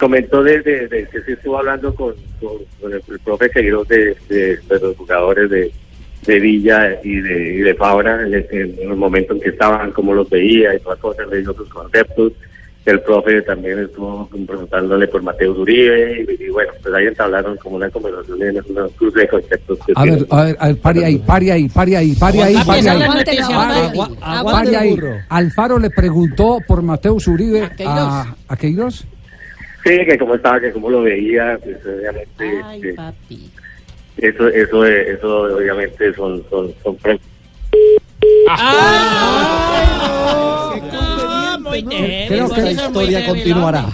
comentó desde de, que sí estuvo hablando con, con, con el, el, profe Seguiros de, de, de, los jugadores de, de Villa y de, y de Fabra en el, en el, momento en que estaban, cómo los veía y todas cosas, le dio sus conceptos. El profe también estuvo preguntándole por Mateo Uribe y, y, bueno, pues ahí entablaron como una conversación en una cruz de conceptos. Que a, ver, a ver, a ver, pare ahí, pare ahí, pare ahí, pare ahí, pare ahí. Pare ahí. Alfaro le preguntó por Mateo Uribe a, a Queiroz. Sí, que cómo estaba, que cómo lo veía, pues obviamente. Ay, que, papi. eso, eso, eso, obviamente son, son, son pre- Ah, muy débil, Creo que la historia continuará.